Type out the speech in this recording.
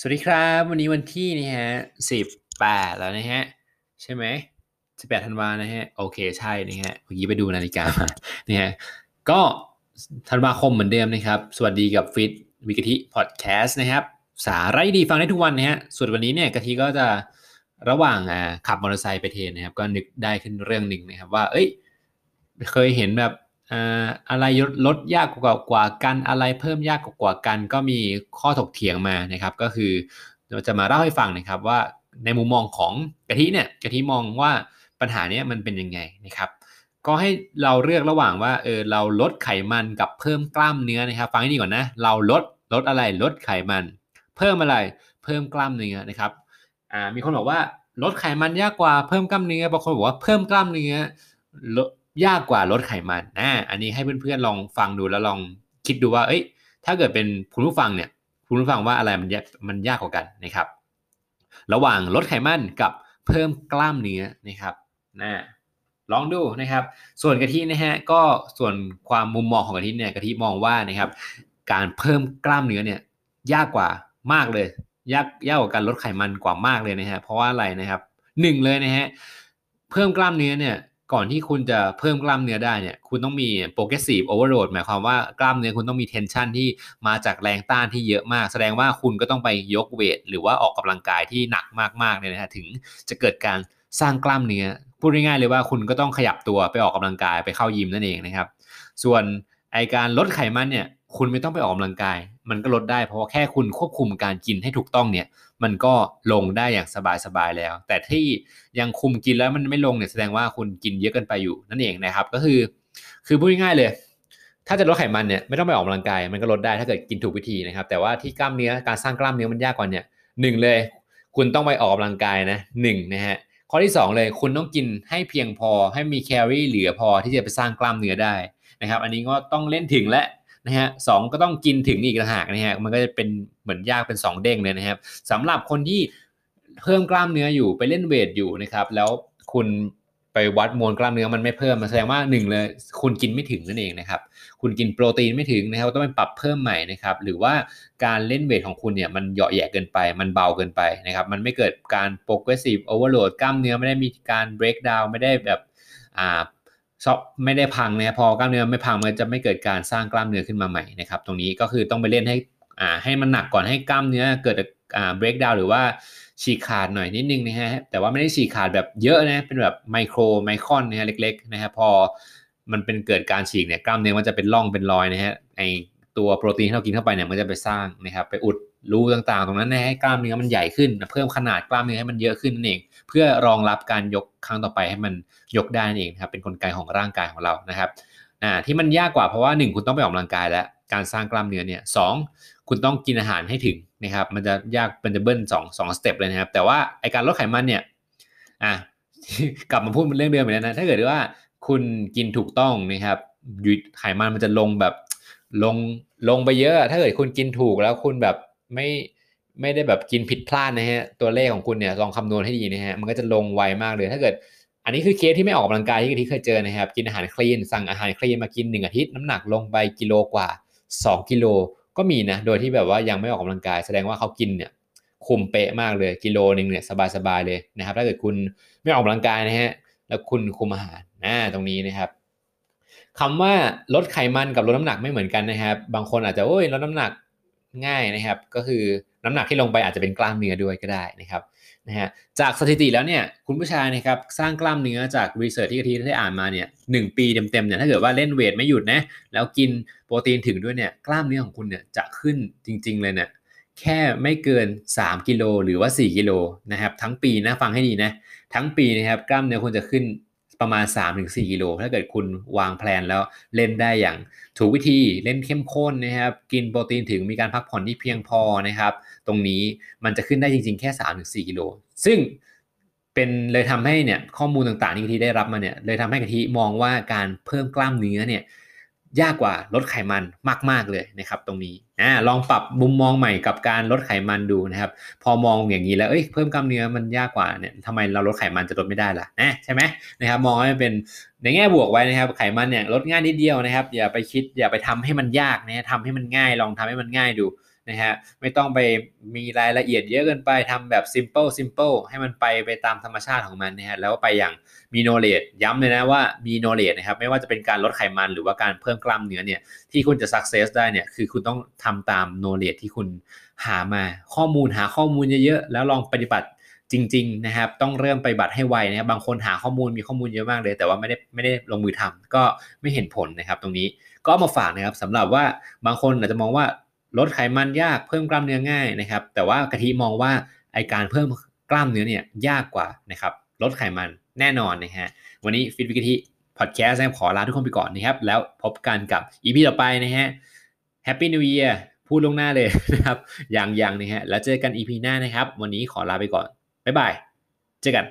สวัสดีครับ วันนี้วันที่นี่ฮะสิบแปดแล้วนะฮะ ใช่ไหมสิบแปดธันวานะฮะ โอเคใช่นะฮะเมื่อกี้ไปดูนาฬิกามานะฮะก็ธันวาคมเหมือนเดิมนะครับ สวัสดีกับฟิตวิกฤติพอดแคสต์นะครับ สาระดีฟังได้ทุกวันนะฮะส่วนวันนี้เนี่ยกะทิก็จะระหว่างอ่าขับมอเตอร์ไซค์ไปเทนนะครับ ก็นึกได้ขึ้นเรื่องหนึ่งนะครับ ว่า เอ้ย เคยเห็นแบบ อะไรลดยากกว่ากว่ากันอะไรเพิ่มยากกว่ากัน ก็มีข้อถกเถียงมานะครับ ก็คือเราจะมาเล่าให้ฟังนะครับว่าในมุมมองของกะทิเนี่ยกะทิมองว่าปัญหานี้มันเป็นยังไงนะครับก็ให้เราเลือกระหว่างว่าเออเราลดไขมันกับเพิ่มกล้ามเนื้อนะครับ ฟังให้ดีก่อนนะ เราลดลดอะไรลดไขมัน เพิ่มอะไรเพิ่มกล้ามเนื้อนะครับอ่ามีคนบอกว่าลดไขมันยากกว่าเพิ่มกล้ามเนื้อบางคนบอกว่าเพิ่มกล้ามเนื้อลด ยากกว่าลดไขมันนะอันนี้ให้เพื่อนๆลองฟังดูแล้วลองคิดดูว่า เอ้ย ถ้าเกิดเป็นคุณผู้ฟังเนี่ยคุณผู้ฟังว่าอะไรมันยากมันยากกว่ากันนะครับ ระหว่างลดไขมันกับเพิ่มกล้ามเนื้อนะครับนะลองดูนะครับ ส่วนกะทินะฮะก็ส่วนความมุมมองของกะทิเนี่ยกะทิมองว่านะครับ การเพิ่มกล้ามเนื้อเนี่ยยากกว่ามากเลย ยากยากกว่าการลดไขมันกว่ามากเลยนะฮะเพราะว่าอะไรนะครับหนึ่งเลยนะฮะเพิ่มกล้ามเนื้อเนี่ย ก่อนที่คุณจะเพิ่มกล้ามเนื้อได้เนี่ยคุณต้องมี progressive overload หมายความว่ากล้ามเนื้อคุณต้องมี tension ที่มาจากแรงต้านที่เยอะมาก แสดงว่าคุณก็ต้องไปยกเวทหรือว่าออกกำลังกายที่หนักมากๆเนี่ยนะฮะถึงจะเกิดการสร้างกล้ามเนื้อพูดง่ายๆเลยว่าคุณก็ต้องขยับตัวไปออกกำลังกายไปเข้ายิมนั่นเองนะครับ ส่วนไอการลดไขมันเนี่ย คุณไม่ต้องไปออกกำลังกาย มันก็ลดได้เพราะว่าแค่คุณควบคุมการกินให้ถูกต้องเนี่ย มันก็ลงได้อย่างสบายๆแล้ว แต่ที่ยังคุมกินแล้วมันไม่ลงเนี่ยแสดงว่าคุณกินเยอะเกินไปอยู่นั่นเองนะครับ ก็คือ คือพูดง่ายๆเลย ถ้าจะลดไขมันเนี่ยไม่ต้องไปออกกำลังกาย มันก็ลดได้ถ้าเกิดกินถูกวิธีนะครับ แต่ว่าที่กล้ามเนื้อการสร้างกล้ามเนื้อมันยากกว่าเนี่ยหนึ่งเลย คุณต้องไปออกกำลังกายนะหนึ่งนะฮะข้อที่ 2 เลยคุณต้องกินให้เพียงพอให้มีแคลอรี่เหลือพอที่จะไปสร้างกล้ามเนื้อได้นะครับ อันนี้ก็ต้องเล่นถึงและ นะฮะสก็ต้องกินถึงอีกต่างหากนะฮะมันก็จะเป็นเหมือนยากเป็น 2 เด้งเลยนะครับสำหรับคนที่เพิ่มกล้ามเนื้ออยู่ไปเล่นเวทอยู่นะครับ แล้วคุณไปวัดมวลกล้ามเนื้อมันไม่เพิ่มมันแสดงว่าหนึ่งเลยคุณกินไม่ถึงนั่นเองนะครับ คุณกินโปรตีนไม่ถึงนะครับต้องไปปรับเพิ่มใหม่นะครับ หรือว่าการเล่นเวทของคุณเนี่ยมันเหยาะแยะเกินไป มันเบาเกินไปนะครับ มันไม่เกิดการ progressive overload กล้ามเนื้อไม่ได้มีการ break down ไม่ได้แบบอ่าชอบ ไม่ได้พังนะพอกล้ามเนื้อไม่พังมันจะไม่เกิดการสร้างกล้ามเนื้อขึ้นมาใหม่นะครับตรงนี้ก็คือต้องไปเล่นให้อ่าให้มันหนักก่อนให้กล้ามเนื้อเกิดอ่า break down หรือว่าฉีกขาดหน่อยนิดนึงนะฮะแต่ว่าไม่ได้ฉีกขาดแบบเยอะนะเป็นแบบไมโครไมครอนนะฮะเล็กๆนะฮะพอมันเป็นเกิดการฉีกเนี่ยกล้ามเนื้อมันจะเป็นร่องเป็นรอยนะฮะไอตัวโปรตีนที่เรากินเข้าไปเนี่ยมันจะไปสร้างนะครับไปอุด รูต่างๆ ตรงนั้นให้กล้ามเนื้อมันใหญ่ขึ้น เพิ่มขนาดกล้ามเนื้อให้มันเยอะขึ้นนั่นเอง เพื่อรองรับการยกครั้งต่อไปให้มันยกได้นั่นเองครับเป็นนกลไกของร่างกายของเรานะครับอ่าที่มันยากกว่าเพราะว่า 1 คุณต้องไปออกกำลังกายแล้วการสร้างกล้ามเนื้อเนี่ยสคุณต้องกินอาหารให้ถึงนะครับมันจะยากเป็นจะเบิ้ลสองสองสเต็ปเลยนะครับ แต่ว่าไอการลดไขมันเนี่ยอะกลับมาพูดเรื่องเดิมเหมือนกันนะถ้าเกิดว่าคุณกินถูกต้องนะครับยุดไขมันมันจะลงแบบลงลงไปเยอะ ถ้าเกิดคุณกินถูกแล้วคุณแบบ ไม่ไม่ได้แบบกินผิดพลาดนะฮะตัวเลขของคุณเนี่ยลองคำนวณให้ดีนะฮะมันก็จะลงไวมากเลยถ้าเกิด อันนี้คือเคสที่ไม่ออกกำลังกายที่ที่เคยเจอนะครับ กินอาหารคลีน สั่งอาหารคลีนมากิน1อาทิตย์น้ำหนักลงไปกิโลกว่า 2 กิโลก็มีนะโดยที่แบบว่ายังไม่ออกกำลังกาย แสดงว่าเขากินเนี่ยคุมเป๊ะมากเลยกิโลหนึ่งเนี่ยสบายๆเลยนะครับ ถ้าเกิดคุณไม่ออกกำลังกายนะฮะแล้วคุณคุมอาหารนะตรงนี้นะครับคำว่าลดไขมันกับลดน้ำหนักไม่เหมือนกันนะครับ บางคนอาจจะโอ้ยลดน้ำหนัก ง่ายนะครับ ก็คือน้ำหนักที่ลงไปอาจจะเป็นกล้ามเนื้อด้วยก็ได้นะครับนะฮะจากสถิติแล้วเนี่ยคุณผู้ชายนะครับสร้างกล้ามเนื้อจาก research ที่กะทิได้อ่านมาเนี่ยหนึ่งปีเต็มๆเนี่ยถ้าเกิดว่าเล่น weight ไม่หยุดนะแล้วกินโปรตีนถึงด้วยเนี่ยกล้ามเนื้อของคุณเนี่ยจะขึ้นจริง ๆ เลยเนี่ยแค่ไม่เกิน 3 กิโลหรือว่า 4 กิโลนะครับทั้งปีนะฟังให้ดีนะทั้งปีนะครับกล้ามเนื้อคุณจะขึ้น ประมาณ 3-4กิโลถ้าเกิดคุณวางแผนแล้วเล่นได้อย่างถูกวิธีเล่นเข้มข้นนะครับ กินโปรตีนถึงมีการพักผ่อนที่เพียงพอนะครับ ตรงนี้มันจะขึ้นได้จริงๆแค่ 3-4กิโลซึ่งเป็นเลยทำให้เนี่ยข้อมูลต่างๆที่กะทิได้รับมาเนี่ยเลยทำให้กะทิมองว่าการเพิ่มกล้ามเนื้อเนี่ย ยากกว่าลดไขมันมาก ๆเลยนะครับตรงนี้อ่าลองปรับมุมมองใหม่กับการลดไขมันดูนะครับ พอมองอย่างนี้แล้วเอ้ยเพิ่มกล้ามเนื้อมันยากกว่าเนี่ยทำไมเราลดไขมันจะลดไม่ได้ล่ะนะใช่ไหมนะครับมองให้เป็นในแง่บวกไว้นะครับไขมันเนี่ยลดง่ายนิดเดียวนะครับ อย่าไปคิดอย่าไปทำให้มันยากนะทำให้มันง่ายลองทำให้มันง่ายดู นะฮะไม่ต้องไปมีรายละเอียดเยอะเกินไปทำแบบ simple simple ให้มันไปไปตามธรรมชาติของมันนะฮะแล้วไปอย่างมี knowledge ย้ำเลยนะว่ามี knowledge นะครับไม่ว่าจะเป็นการลดไขมันหรือว่าการเพิ่มกล้ามเนื้อเนี่ยที่คุณจะ success ได้เนี่ยคือคุณต้องทำตาม knowledge ที่คุณหามาข้อมูลหาข้อมูลเยอะๆแล้วลองปฏิบัติจริงๆนะครับต้องเริ่มไปบัตรให้ไวนะครับบางคนหาข้อมูลมีข้อมูลเยอะมากเลย แต่ว่าไม่ได้ไม่ได้ลงมือทำก็ไม่เห็นผลนะครับ ตรงนี้ก็มาฝากนะครับสำหรับว่าบางคนอาจจะมองว่า ลดไขมันยากเพิ่มกล้ามเนื้อง่ายนะครับ แต่ว่ากะทิมองว่าไอการเพิ่มกล้ามเนื้อเนี่ยยากกว่านะครับลดไขมันแน่นอนนะฮะวันนี้ Fit with กะทิพอดแคสต์ขอลาทุกคนไปก่อนนะครับ แล้วพบกันกับ EP ต่อไปนะฮะ Happy New Year พูดล่วงหน้าเลยนะครับอย่างๆนะฮะแล้วเจอกัน EP หน้านะครับ วันนี้ขอลาไปก่อนบ๊ายบายเจอกัน